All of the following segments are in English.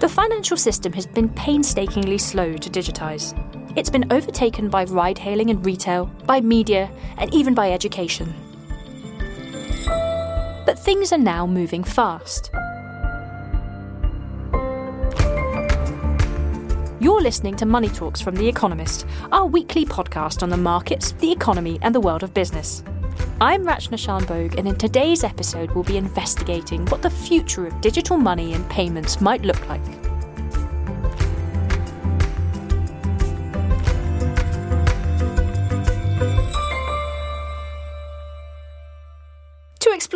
The financial system has been painstakingly slow to digitise. It's been overtaken by ride hailing and retail, by media, and even by education. But things are now moving fast. You're listening to Money Talks from The Economist, our weekly podcast on the markets, the economy, and the world of business. I'm Rachna Shanbhogue, and in today's episode, we'll be investigating what the future of digital money and payments might look like.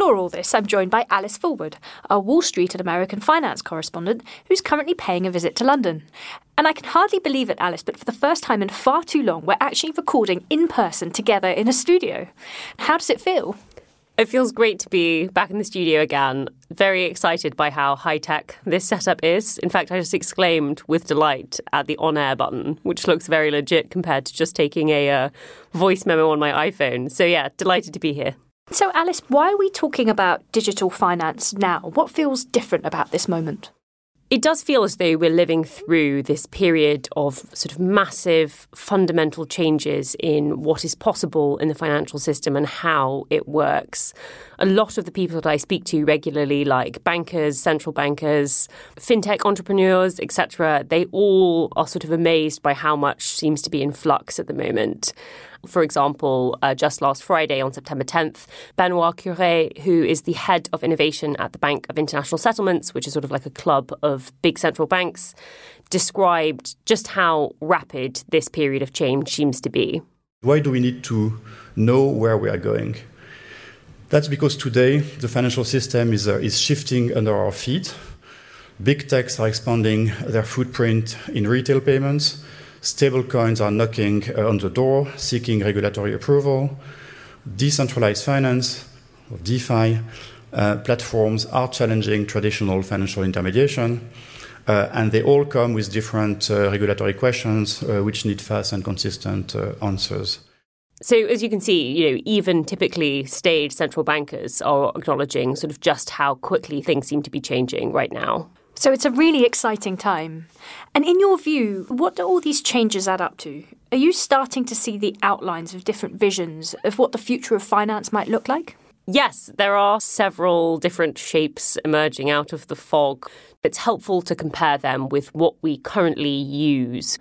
Explore all this, I'm joined by Alice Fulwood, our Wall Street and American finance correspondent who's currently paying a visit to London. And I can hardly believe it, Alice, but for the first time in far too long, we're actually recording in person together in a studio. How does it feel? It feels great to be back in the studio again. Very excited by how high tech this setup is. In fact, I just exclaimed with delight at the on air button, which looks very legit compared to just taking a uh, voice memo on my iPhone. So, yeah, delighted to be here. So, Alice, why are we talking about digital finance now? What feels different about this moment? It does feel as though we're living through this period of sort of massive fundamental changes in what is possible in the financial system and how it works. A lot of the people that I speak to regularly, like bankers, central bankers, fintech entrepreneurs, etc., they all are sort of amazed by how much seems to be in flux at the moment. For example, uh, just last Friday on September 10th, Benoit Cœuré, who is the head of innovation at the Bank of International Settlements, which is sort of like a club of big central banks, described just how rapid this period of change seems to be. Why do we need to know where we are going? That's because today the financial system is, uh, is shifting under our feet. Big techs are expanding their footprint in retail payments. Stablecoins are knocking uh, on the door, seeking regulatory approval. Decentralized finance, or DeFi, uh, platforms are challenging traditional financial intermediation. Uh, and they all come with different uh, regulatory questions uh, which need fast and consistent uh, answers. So, as you can see, you know, even typically staid central bankers are acknowledging sort of just how quickly things seem to be changing right now. So it's a really exciting time. And in your view, what do all these changes add up to? Are you starting to see the outlines of different visions of what the future of finance might look like? Yes, there are several different shapes emerging out of the fog. It's helpful to compare them with what we currently use.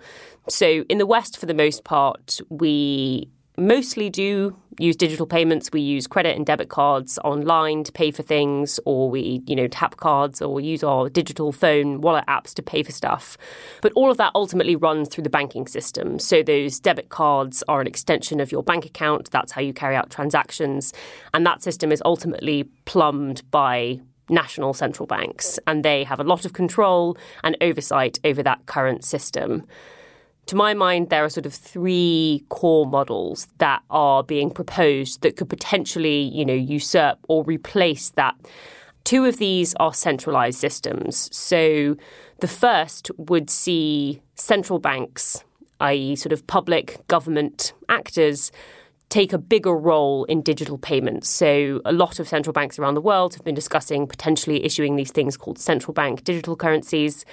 So, in the West, for the most part, we mostly do use digital payments. We use credit and debit cards online to pay for things, or we, you know, tap cards or use our digital phone wallet apps to pay for stuff. But all of that ultimately runs through the banking system. So those debit cards are an extension of your bank account. That's how you carry out transactions. And that system is ultimately plumbed by national central banks. And they have a lot of control and oversight over that current system to my mind, there are sort of three core models that are being proposed that could potentially, you know, usurp or replace that. Two of these are centralized systems. So the first would see central banks, i.e., sort of public government actors, take a bigger role in digital payments. So, a lot of central banks around the world have been discussing potentially issuing these things called central bank digital currencies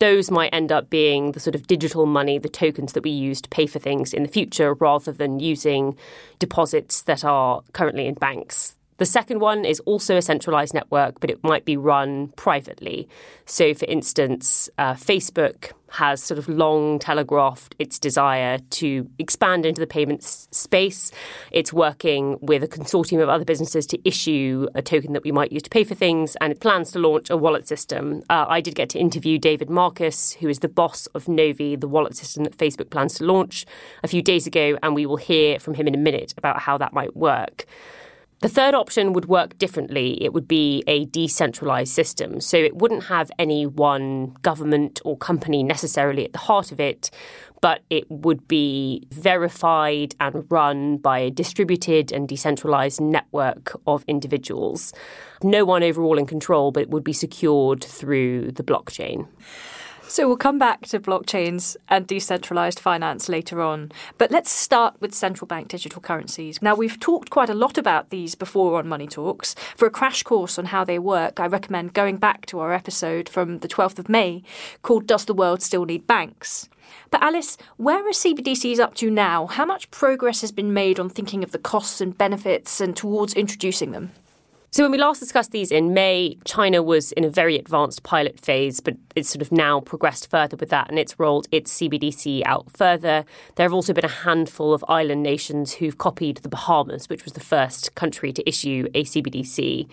those might end up being the sort of digital money, the tokens that we use to pay for things in the future, rather than using deposits that are currently in banks. The second one is also a centralized network, but it might be run privately. So, for instance, uh, Facebook has sort of long telegraphed its desire to expand into the payments space. It's working with a consortium of other businesses to issue a token that we might use to pay for things, and it plans to launch a wallet system. Uh, I did get to interview David Marcus, who is the boss of Novi, the wallet system that Facebook plans to launch, a few days ago, and we will hear from him in a minute about how that might work. The third option would work differently. It would be a decentralized system. So it wouldn't have any one government or company necessarily at the heart of it, but it would be verified and run by a distributed and decentralized network of individuals. No one overall in control, but it would be secured through the blockchain. So we'll come back to blockchains and decentralized finance later on. But let's start with central bank digital currencies. Now, we've talked quite a lot about these before on Money Talks. For a crash course on how they work, I recommend going back to our episode from the 12th of May called Does the World Still Need Banks? But Alice, where are CBDCs up to now? How much progress has been made on thinking of the costs and benefits and towards introducing them? So, when we last discussed these in May, China was in a very advanced pilot phase, but it's sort of now progressed further with that and it's rolled its CBDC out further. There have also been a handful of island nations who've copied the Bahamas, which was the first country to issue a CBDC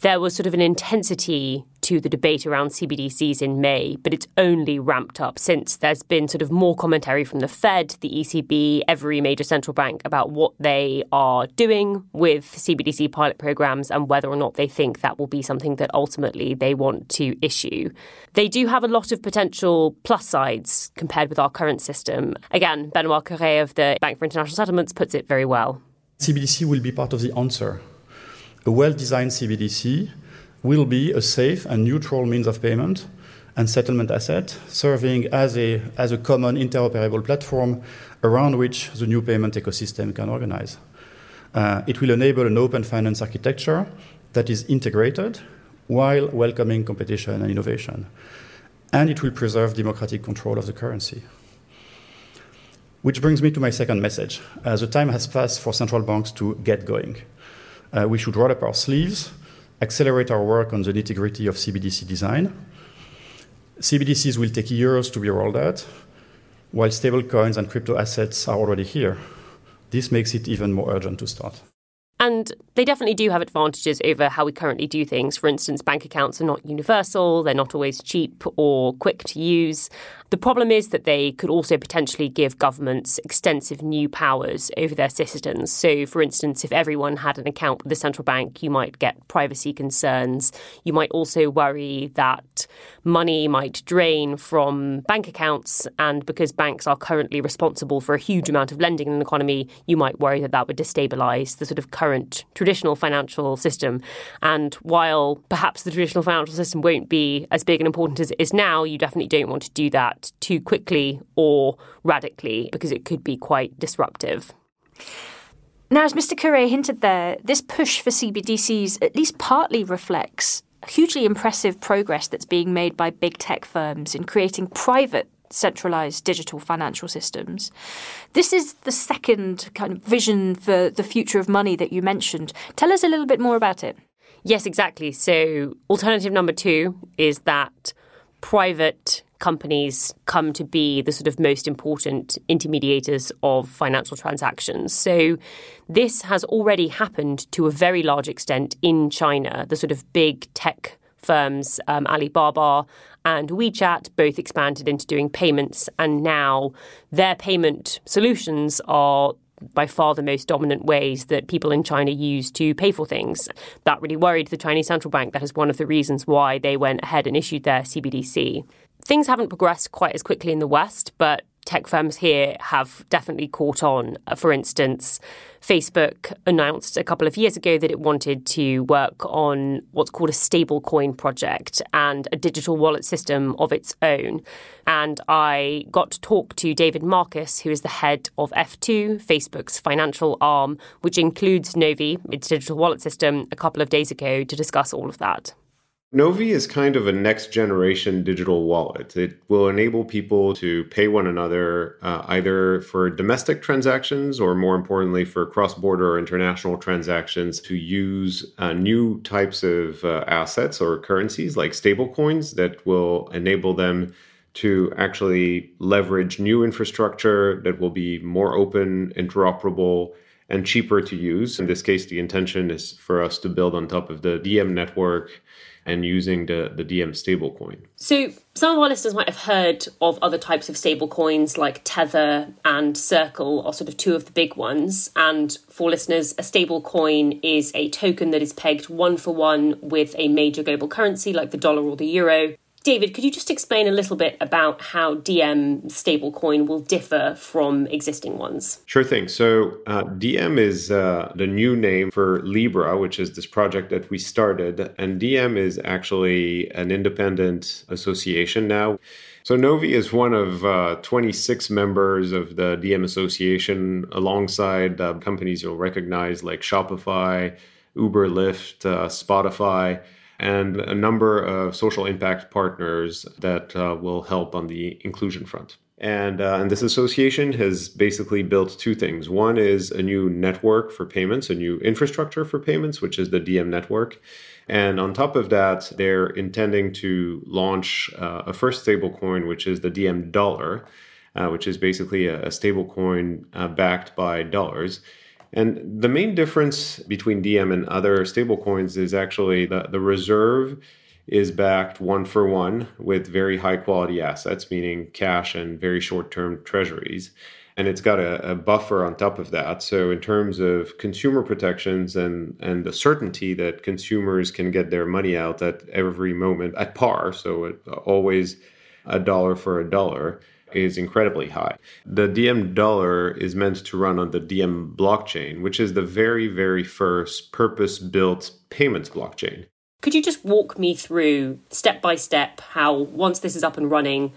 there was sort of an intensity to the debate around CBDCs in May, but it's only ramped up since there's been sort of more commentary from the Fed, the ECB, every major central bank about what they are doing with CBDC pilot programs and whether or not they think that will be something that ultimately they want to issue. They do have a lot of potential plus sides compared with our current system. Again, Benoit Cœuré of the Bank for International Settlements puts it very well. CBDC will be part of the answer a well-designed CBDC will be a safe and neutral means of payment and settlement asset, serving as a, as a common interoperable platform around which the new payment ecosystem can organize. Uh, it will enable an open finance architecture that is integrated while welcoming competition and innovation. And it will preserve democratic control of the currency. Which brings me to my second message. Uh, the time has passed for central banks to get going Uh, we should roll up our sleeves, accelerate our work on the nitty gritty of CBDC design. CBDCs will take years to be rolled out, while stablecoins and crypto assets are already here. This makes it even more urgent to start. And they definitely do have advantages over how we currently do things. For instance, bank accounts are not universal, they're not always cheap or quick to use. The problem is that they could also potentially give governments extensive new powers over their citizens. So, for instance, if everyone had an account with the central bank, you might get privacy concerns. You might also worry that money might drain from bank accounts. And because banks are currently responsible for a huge amount of lending in the economy, you might worry that that would destabilize the sort of current traditional financial system. And while perhaps the traditional financial system won't be as big and important as it is now, you definitely don't want to do that too quickly or radically because it could be quite disruptive. Now, as Mr. Cœuré hinted there, this push for CBDCs at least partly reflects hugely impressive progress that's being made by big tech firms in creating private centralized digital financial systems. This is the second kind of vision for the future of money that you mentioned. Tell us a little bit more about it. Yes, exactly. So, alternative number two is that private companies come to be the sort of most important intermediators of financial transactions. So this has already happened to a very large extent in China. The sort of big tech firms, um, Alibaba and WeChat, both expanded into doing payments, and now their payment solutions are by far the most dominant ways that people in China use to pay for things. That really worried the Chinese central bank. That is one of the reasons why they went ahead and issued their CBDC. Things haven't progressed quite as quickly in the West, but tech firms here have definitely caught on. Uh, for instance, Facebook announced a couple of years ago that it wanted to work on what's called a stablecoin project and a digital wallet system of its own. And I got to talk to David Marcus, who is the head of F2, Facebook's financial arm, which includes Novi, its digital wallet system, a couple of days ago to discuss all of that. Novi is kind of a next generation digital wallet. It will enable people to pay one another uh, either for domestic transactions or, more importantly, for cross border or international transactions to use uh, new types of uh, assets or currencies like stablecoins that will enable them to actually leverage new infrastructure that will be more open, interoperable, and cheaper to use. In this case, the intention is for us to build on top of the Diem network and using the, the Diem stablecoin. So, some of our listeners might have heard of other types of stablecoins like Tether and Circle, are sort of two of the big ones. And for listeners, a stablecoin is a token that is pegged one for one with a major global currency like the dollar or the euro. David, could you just explain a little bit about how Diem stablecoin will differ from existing ones? Sure thing. So, uh, Diem is uh, the new name for Libra, which is this project that we started. And Diem is actually an independent association now. So, Novi is one of uh, 26 members of the Diem Association, alongside uh, companies you'll recognize like Shopify, Uber, Lyft, uh, Spotify and a number of social impact partners that uh, will help on the inclusion front. And, uh, and this association has basically built two things. One is a new network for payments, a new infrastructure for payments, which is the Diem network. And on top of that, they're intending to launch uh, a first stablecoin, which is the Diem dollar, uh, which is basically a, a stablecoin uh, backed by dollars. And the main difference between Diem and other stablecoins is actually the, the reserve is backed one for one with very high quality assets, meaning cash and very short term treasuries. And it's got a, a, buffer on top of that. So, in terms of consumer protections and, and the certainty that consumers can get their money out at every moment at par, so it, always a dollar for a dollar, is incredibly high. The Diem dollar is meant to run on the Diem blockchain, which is the very, very first purpose built payments blockchain. Could you just walk me through step by step how, once this is up and running,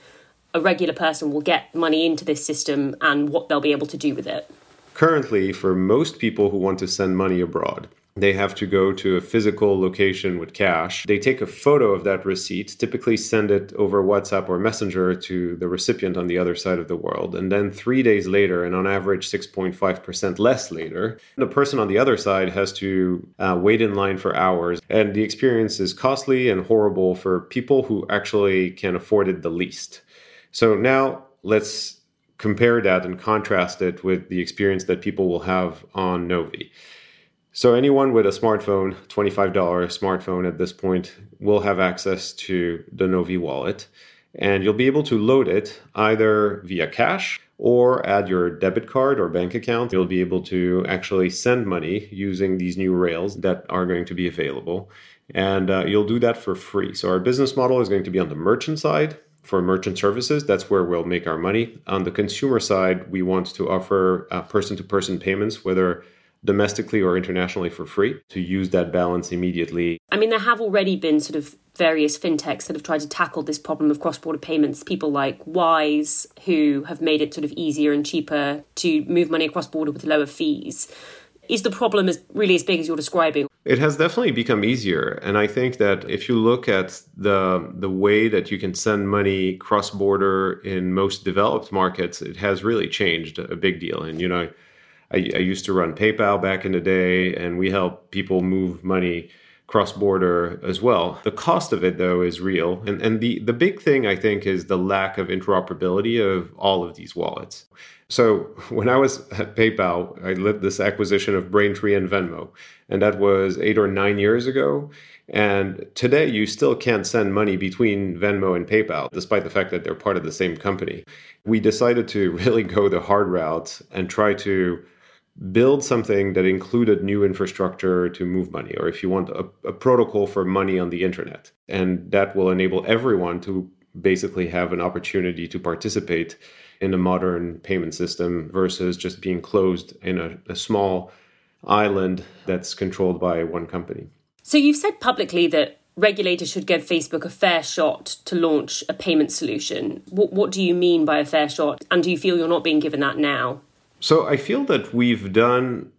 a regular person will get money into this system and what they'll be able to do with it? Currently, for most people who want to send money abroad, they have to go to a physical location with cash. They take a photo of that receipt, typically send it over WhatsApp or Messenger to the recipient on the other side of the world. And then three days later, and on average 6.5% less later, the person on the other side has to uh, wait in line for hours. And the experience is costly and horrible for people who actually can afford it the least. So now let's compare that and contrast it with the experience that people will have on Novi. So anyone with a smartphone, $25 smartphone at this point, will have access to the Novi wallet. And you'll be able to load it either via cash or add your debit card or bank account. You'll be able to actually send money using these new rails that are going to be available. And uh, you'll do that for free. So our business model is going to be on the merchant side. For merchant services, that's where we'll make our money. On the consumer side, we want to offer person to person payments, whether domestically or internationally for free to use that balance immediately. I mean, there have already been sort of various fintechs that have tried to tackle this problem of cross border payments. People like Wise, who have made it sort of easier and cheaper to move money across border with lower fees. Is the problem as really as big as you're describing? It has definitely become easier, and I think that if you look at the the way that you can send money cross border in most developed markets, it has really changed a big deal. And you know, I, I used to run PayPal back in the day, and we help people move money cross border as well. The cost of it though is real. And and the the big thing I think is the lack of interoperability of all of these wallets. So when I was at PayPal, I led this acquisition of Braintree and Venmo, and that was 8 or 9 years ago. And today you still can't send money between Venmo and PayPal despite the fact that they're part of the same company. We decided to really go the hard route and try to build something that included new infrastructure to move money, or if you want a, a, protocol for money on the internet. And that will enable everyone to basically have an opportunity to participate in a modern payment system versus just being closed in a, a small island that's controlled by one company. So you've said publicly that regulators should give Facebook a fair shot to launch a payment solution. What, what do you mean by a fair shot? And do you feel you're not being given that now? So I feel that we've done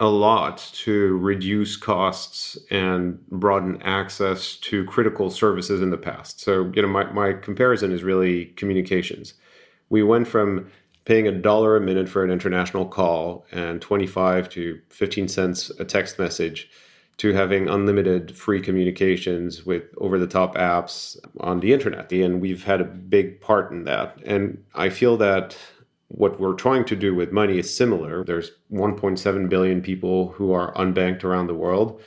a lot to reduce costs and broaden access to critical services in the past. So, you know, my, my comparison is really communications. We went from paying a dollar a minute for an international call and 25 to 15 cents a text message to having unlimited free communications with over the top apps on the internet. And we've had a big part in that. And I feel that what we're trying to do with money is similar. There's 1.7 billion people who are unbanked around the world,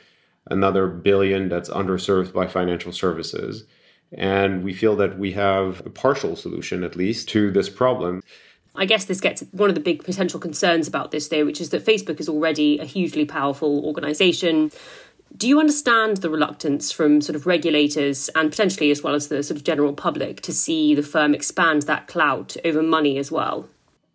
another billion that's underserved by financial services. And we feel that we have a partial solution, at least, to this problem. I guess this gets one of the big potential concerns about this, though, which is that Facebook is already a hugely powerful organization. Do you understand the reluctance from sort of regulators and potentially as well as the sort of general public to see the firm expand that clout over money as well?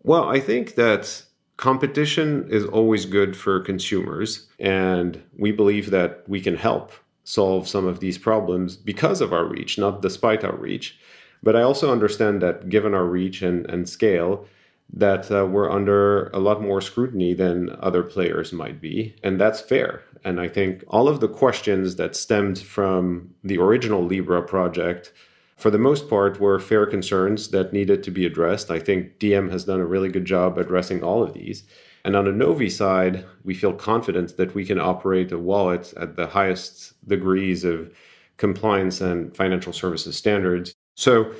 Well, I think that competition is always good for consumers, and we believe that we can help solve some of these problems because of our reach, not despite our reach. But I also understand that given our reach and, and scale, that uh, we're under a lot more scrutiny than other players might be. And that's fair. And I think all of the questions that stemmed from the original Libra project for the most part, were fair concerns that needed to be addressed. I think Diem has done a really good job addressing all of these. And on the Novi side, we feel confident that we can operate a wallet at the highest degrees of compliance and financial services standards. So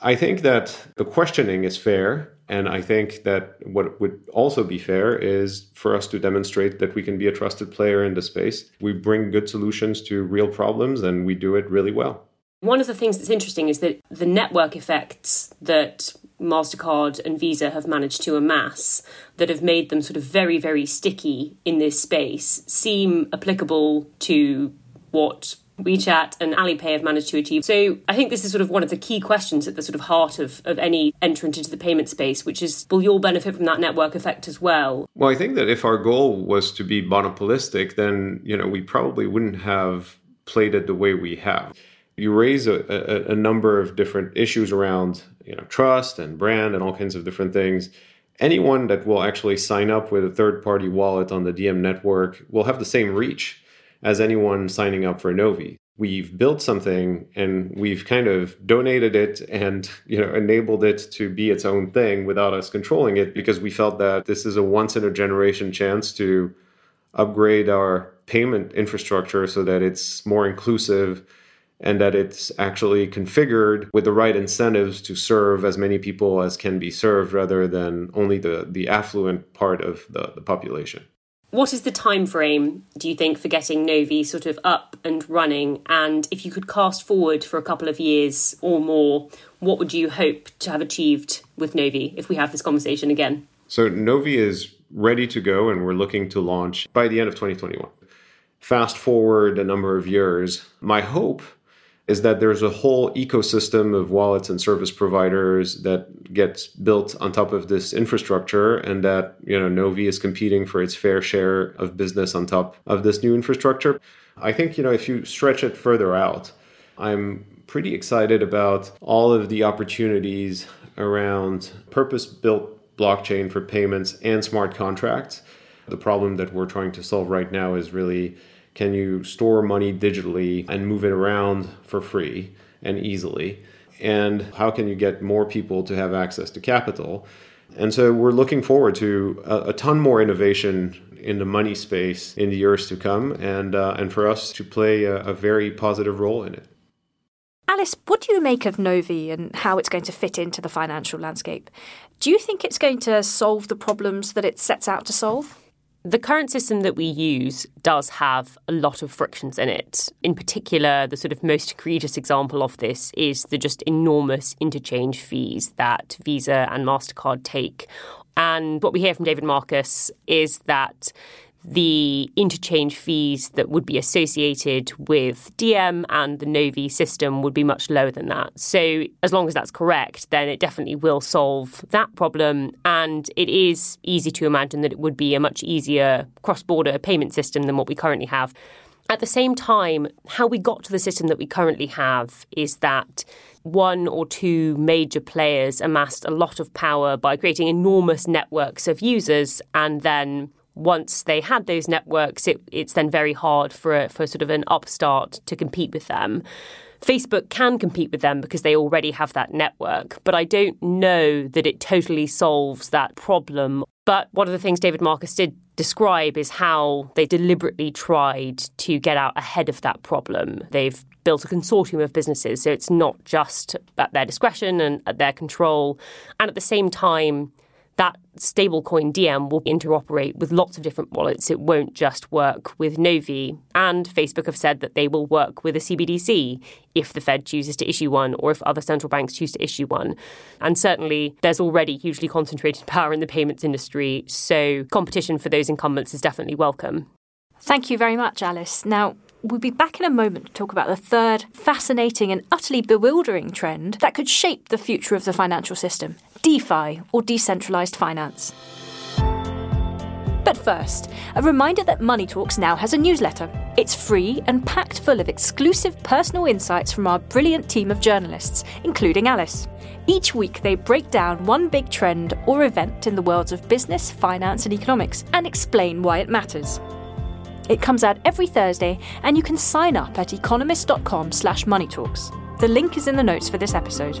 I think that the questioning is fair. And I think that what would also be fair is for us to demonstrate that we can be a trusted player in the space. We bring good solutions to real problems and we do it really well. One of the things that's interesting is that the network effects that MasterCard and Visa have managed to amass that have made them sort of very, very sticky in this space seem applicable to what WeChat and Alipay have managed to achieve. So I think this is sort of one of the key questions at the sort of heart of, of any entrant into the payment space, which is will you all benefit from that network effect as well? Well, I think that if our goal was to be monopolistic, then you know we probably wouldn't have played it the way we have you raise a, a, a, number of different issues around you know trust and brand and all kinds of different things. Anyone that will actually sign up with a third party wallet on the Diem network will have the same reach as anyone signing up for novi we've built something and we've kind of donated it and you know enabled it to be its own thing without us controlling it because we felt that this is a once in a generation chance to upgrade our payment infrastructure so that it's more inclusive and that it's actually configured with the right incentives to serve as many people as can be served rather than only the, the affluent part of the, the population. What is the time frame, do you think, for getting Novi sort of up and running? And if you could cast forward for a couple of years or more, what would you hope to have achieved with Novi if we have this conversation again? So Novi is ready to go and we're looking to launch by the end of 2021. Fast forward a number of years, my hope is that there's a whole ecosystem of wallets and service providers that gets built on top of this infrastructure and that you know novi is competing for its fair share of business on top of this new infrastructure. I think you know if you stretch it further out i'm pretty excited about all of the opportunities around purpose built blockchain for payments and smart contracts. The problem that we're trying to solve right now is really can you store money digitally and move it around for free and easily? And how can you get more people to have access to capital? And so we're looking forward to a, a ton more innovation in the money space in the years to come, and uh, and for us to play a, a very positive role in it. Alice, what do you make of Novi and how it's going to fit into the financial landscape? Do you think it's going to solve the problems that it sets out to solve? The current system that we use does have a lot of frictions in it. In particular, the sort of most egregious example of this is the just enormous interchange fees that Visa and MasterCard take. And what we hear from David Marcus is that the interchange fees that would be associated with Diem and the Novi system would be much lower than that. So, as long as that's correct, then it definitely will solve that problem. And it is easy to imagine that it would be a much easier cross border payment system than what we currently have. At the same time, how we got to the system that we currently have is that one or two major players amassed a lot of power by creating enormous networks of users and then once they had those networks, it, it's then very hard for, for sort of an upstart to compete with them. Facebook can compete with them because they already have that network, but I don't know that it totally solves that problem. But one of the things David Marcus did describe is how they deliberately tried to get out ahead of that problem. They've built a consortium of businesses, so it's not just at their discretion and at their control. And at the same time, that stablecoin Diem will interoperate with lots of different wallets. It won't just work with Novi. And Facebook have said that they will work with a CBDC if the Fed chooses to issue one or if other central banks choose to issue one. And certainly there's already hugely concentrated power in the payments industry, so competition for those incumbents is definitely welcome. Thank you very much, Alice. Now, We'll be back in a moment to talk about the third fascinating and utterly bewildering trend that could shape the future of the financial system DeFi, or decentralized finance. But first, a reminder that Money Talks now has a newsletter. It's free and packed full of exclusive personal insights from our brilliant team of journalists, including Alice. Each week, they break down one big trend or event in the worlds of business, finance, and economics and explain why it matters. It comes out every Thursday, and you can sign up at economist.com slash moneytalks. The link is in the notes for this episode.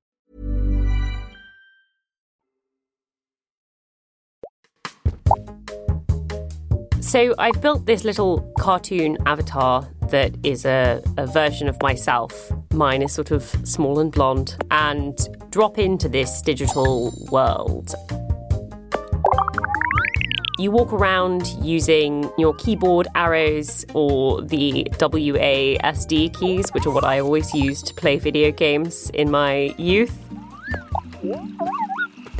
So I've built this little cartoon avatar that is a, a, version of myself. Mine is sort of small and blonde, and drop into this digital world. You walk around using your keyboard arrows or the WASD keys, which are what I always used to play video games in my youth.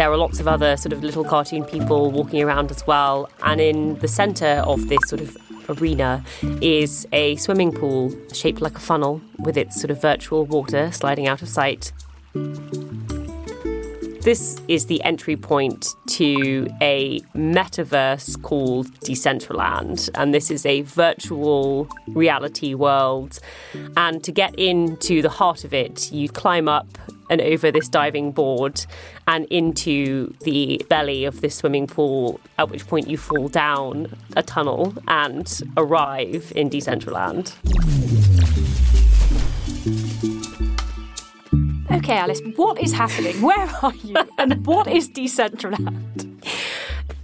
There are lots of other sort of little cartoon people walking around as well. And in the centre of this sort of arena is a swimming pool shaped like a funnel with its sort of virtual water sliding out of sight. This is the entry point to a metaverse called Decentraland, and this is a virtual reality world. And to get into the heart of it, you climb up and over this diving board and into the belly of this swimming pool, at which point you fall down a tunnel and arrive in Decentraland. Okay, Alice, what is happening? Where are you? And what is Decentraland?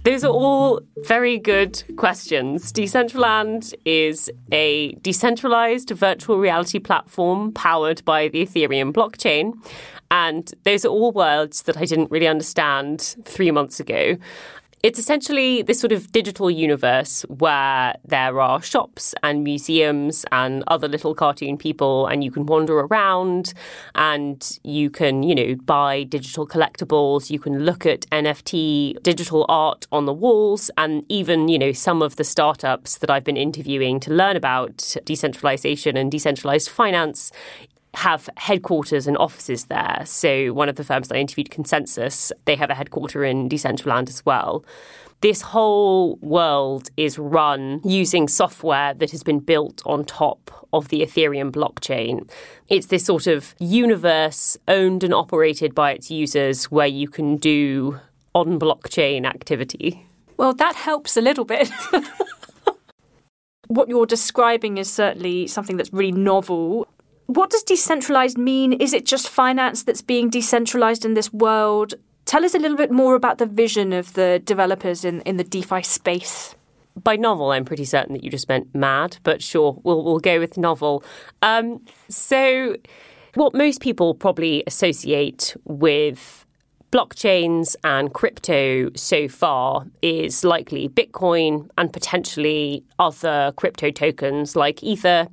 Those are all very good questions. Decentraland is a decentralized virtual reality platform powered by the Ethereum blockchain. And those are all words that I didn't really understand three months ago. It's essentially this sort of digital universe where there are shops and museums and other little cartoon people, and you can wander around and you can, you know, buy digital collectibles. You can look at NFT digital art on the walls, and even, you know, some of the startups that I've been interviewing to learn about decentralization and decentralized finance have headquarters and offices there. So one of the firms that I interviewed, ConsenSys, they have a headquarter in Decentraland as well. This whole world is run using software that has been built on top of the Ethereum blockchain. It's this sort of universe owned and operated by its users where you can do on blockchain activity. Well, that helps a little bit. what you're describing is certainly something that's really novel. What does decentralized mean? Is it just finance that's being decentralized in this world? Tell us a little bit more about the vision of the developers in, in the DeFi space. By novel, I'm pretty certain that you just meant mad, but sure, we'll, we'll go with novel. Um, so, what most people probably associate with blockchains and crypto so far is likely Bitcoin and potentially other crypto tokens like Ether.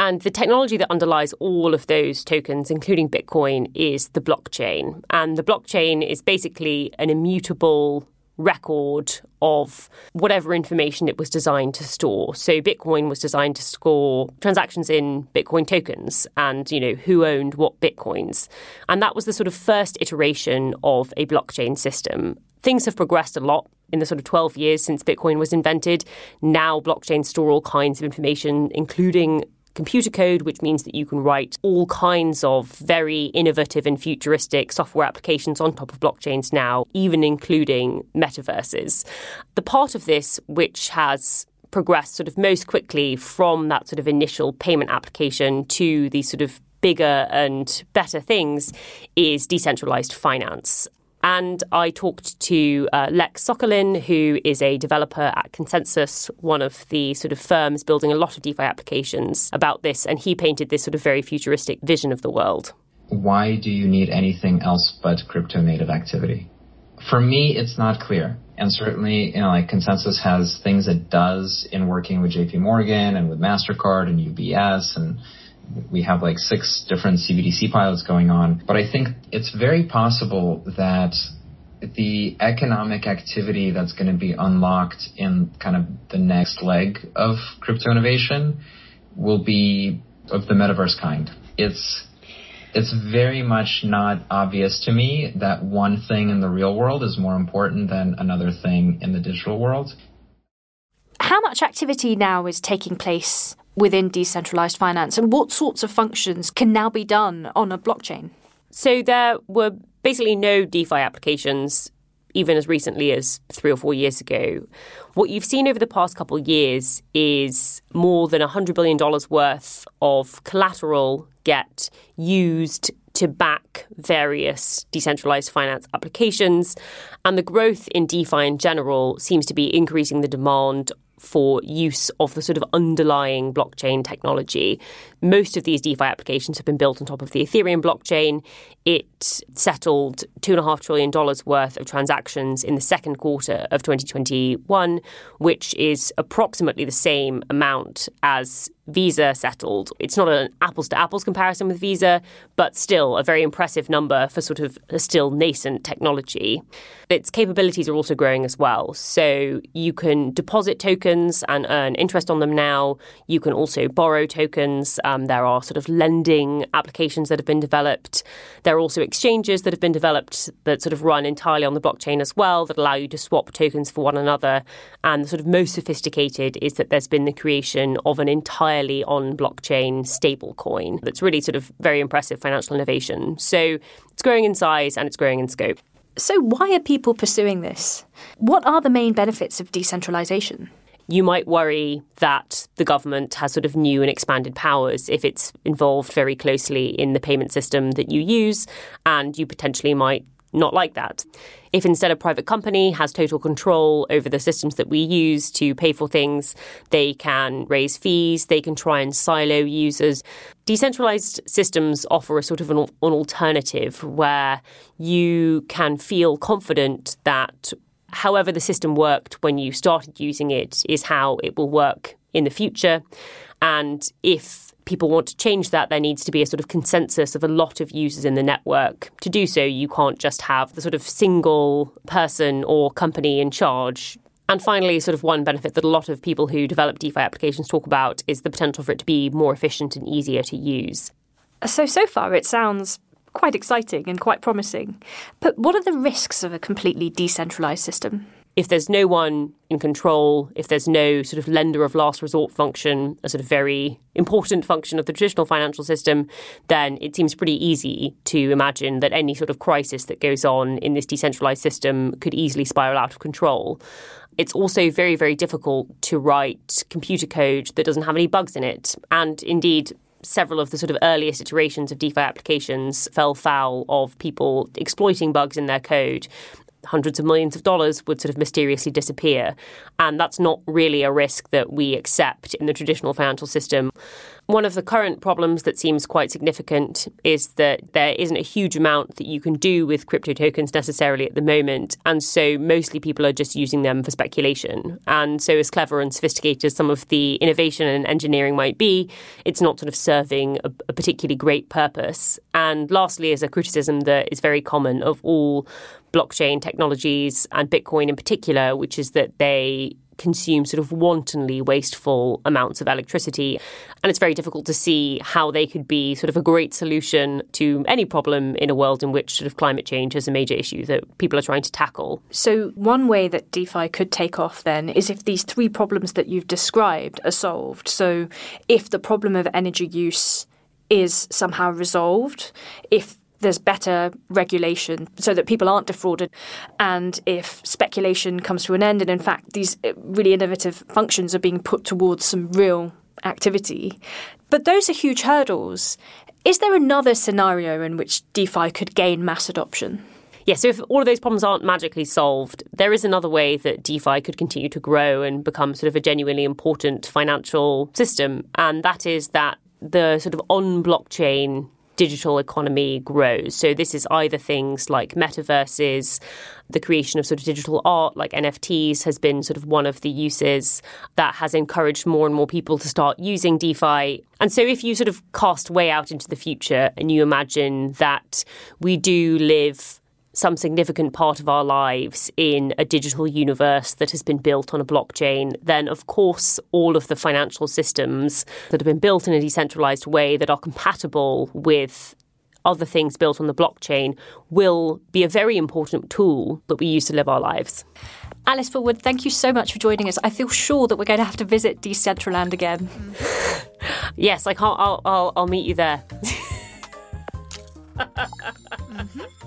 And the technology that underlies all of those tokens, including Bitcoin, is the blockchain. And the blockchain is basically an immutable record of whatever information it was designed to store. So Bitcoin was designed to store transactions in Bitcoin tokens and, you know, who owned what Bitcoins. And that was the sort of first iteration of a blockchain system. Things have progressed a lot in the sort of 12 years since Bitcoin was invented. Now blockchains store all kinds of information, including computer code, which means that you can write all kinds of very innovative and futuristic software applications on top of blockchains now, even including metaverses. The part of this which has progressed sort of most quickly from that sort of initial payment application to these sort of bigger and better things is decentralized finance. And I talked to uh, Lex Sokolin, who is a developer at ConsenSys, one of the sort of firms building a lot of DeFi applications, about this. And he painted this sort of very futuristic vision of the world. Why do you need anything else but crypto native activity? For me, it's not clear. And certainly, you know, like ConsenSys has things it does in working with JP Morgan and with MasterCard and UBS and we have like six different CBDC pilots going on. But I think it's very possible that the economic activity that's going to be unlocked in kind of the next leg of crypto innovation will be of the metaverse kind. It's it's very much not obvious to me that one thing in the real world is more important than another thing in the digital world. How much activity now is taking place within decentralized finance and what sorts of functions can now be done on a blockchain? So there were basically no DeFi applications even as recently as three or four years ago. What you've seen over the past couple of years is more than $100 billion worth of collateral get used to back various decentralized finance applications. And the growth in DeFi in general seems to be increasing the demand for use of the sort of underlying blockchain technology. Most of these DeFi applications have been built on top of the Ethereum blockchain. It settled $2.5 trillion worth of transactions in the second quarter of 2021, which is approximately the same amount as Visa settled. It's not an apples to apples comparison with Visa, but still a very impressive number for sort of a still nascent technology. Its capabilities are also growing as well. So you can deposit tokens and earn interest on them now. You can also borrow tokens. Um, there are sort of lending applications that have been developed. There are also exchanges that have been developed that sort of run entirely on the blockchain as well that allow you to swap tokens for one another. And the sort of most sophisticated is that there's been the creation of an entire entirely on blockchain stablecoin. That's really sort of very impressive financial innovation. So it's growing in size and it's growing in scope. So, why are people pursuing this? What are the main benefits of decentralization? you might worry that the government has sort of new and expanded powers if it's involved very closely in the payment system that you use, and you potentially might not like that. If instead a private company has total control over the systems that we use to pay for things, they can raise fees, they can try and silo users. Decentralized systems offer a sort of an, an alternative where you can feel confident that however the system worked when you started using it is how it will work in the future. And if people want to change that, there needs to be a sort of consensus of a lot of users in the network. To do so, you can't just have the sort of single person or company in charge. And finally, sort of one benefit that a lot of people who develop DeFi applications talk about is the potential for it to be more efficient and easier to use. So, so far, it sounds quite exciting and quite promising. But what are the risks of a completely decentralized system? If there's no one in control, if there's no sort of lender of last resort function, a sort of very important function of the traditional financial system, then it seems pretty easy to imagine that any sort of crisis that goes on in this decentralized system could easily spiral out of control. It's also very, very difficult to write computer code that doesn't have any bugs in it. And indeed, several of the sort of earliest iterations of DeFi applications fell foul of people exploiting bugs in their code hundreds of millions of dollars would sort of mysteriously disappear. And that's not really a risk that we accept in the traditional financial system. One of the current problems that seems quite significant is that there isn't a huge amount that you can do with crypto tokens necessarily at the moment. And so mostly people are just using them for speculation. And so, as clever and sophisticated as some of the innovation and engineering might be, it's not sort of serving a, a particularly great purpose. And lastly, is a criticism that is very common of all blockchain technologies and Bitcoin in particular, which is that they consume sort of wantonly wasteful amounts of electricity. And it's very difficult to see how they could be sort of a great solution to any problem in a world in which sort of climate change is a major issue that people are trying to tackle. So, one way that DeFi could take off then is if these three problems that you've described are solved. So, if the problem of energy use is somehow resolved, if there's better regulation so that people aren't defrauded. And if speculation comes to an end, and in fact, these uh, really innovative functions are being put towards some real activity. But those are huge hurdles. Is there another scenario in which DeFi could gain mass adoption? Yeah, so if all of those problems aren't magically solved, there is another way that DeFi could continue to grow and become sort of a genuinely important financial system. And that is that the sort of on blockchain digital economy grows. So this is either things like metaverses, the creation of sort of digital art like NFTs has been sort of one of the uses that has encouraged more and more people to start using DeFi. And so if you sort of cast way out into the future and you imagine that we do live some significant part of our lives in a digital universe that has been built on a blockchain, then of course all of the financial systems that have been built in a decentralized way that are compatible with other things built on the blockchain will be a very important tool that we use to live our lives. Alice Fulwood, thank you so much for joining us. I feel sure that we're going to have to visit Decentraland again. yes, I can't. I'll, I'll, I'll meet you there. mm-hmm.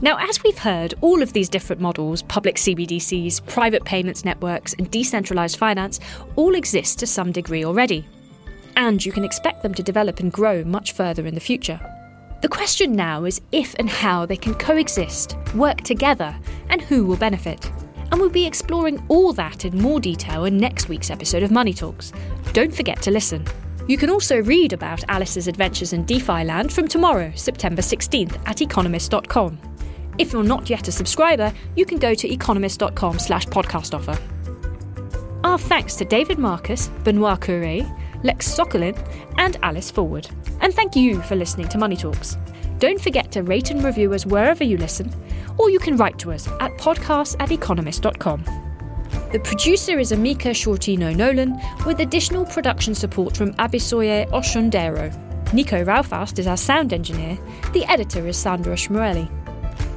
Now, as we've heard, all of these different models public CBDCs, private payments networks, and decentralized finance all exist to some degree already. And you can expect them to develop and grow much further in the future. The question now is if and how they can coexist, work together, and who will benefit. And we'll be exploring all that in more detail in next week's episode of Money Talks. Don't forget to listen. You can also read about Alice's adventures in DeFi land from tomorrow, September 16th, at economist.com. If you're not yet a subscriber, you can go to economist.com slash podcast offer. Our thanks to David Marcus, Benoit Cœuré, Lex Sokolin, and Alice Fulwood. And thank you for listening to Money Talks. Don't forget to rate and review us wherever you listen, or you can write to us at podcasts at economist.com. The producer is Amika Shortino Nolan, with additional production support from Abisoye Oshundero. Nico Rofast is our sound engineer. The editor is Sandra Schmueli.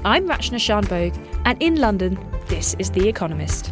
I'm Rachna Shanbhogue, and in London, this is The Economist.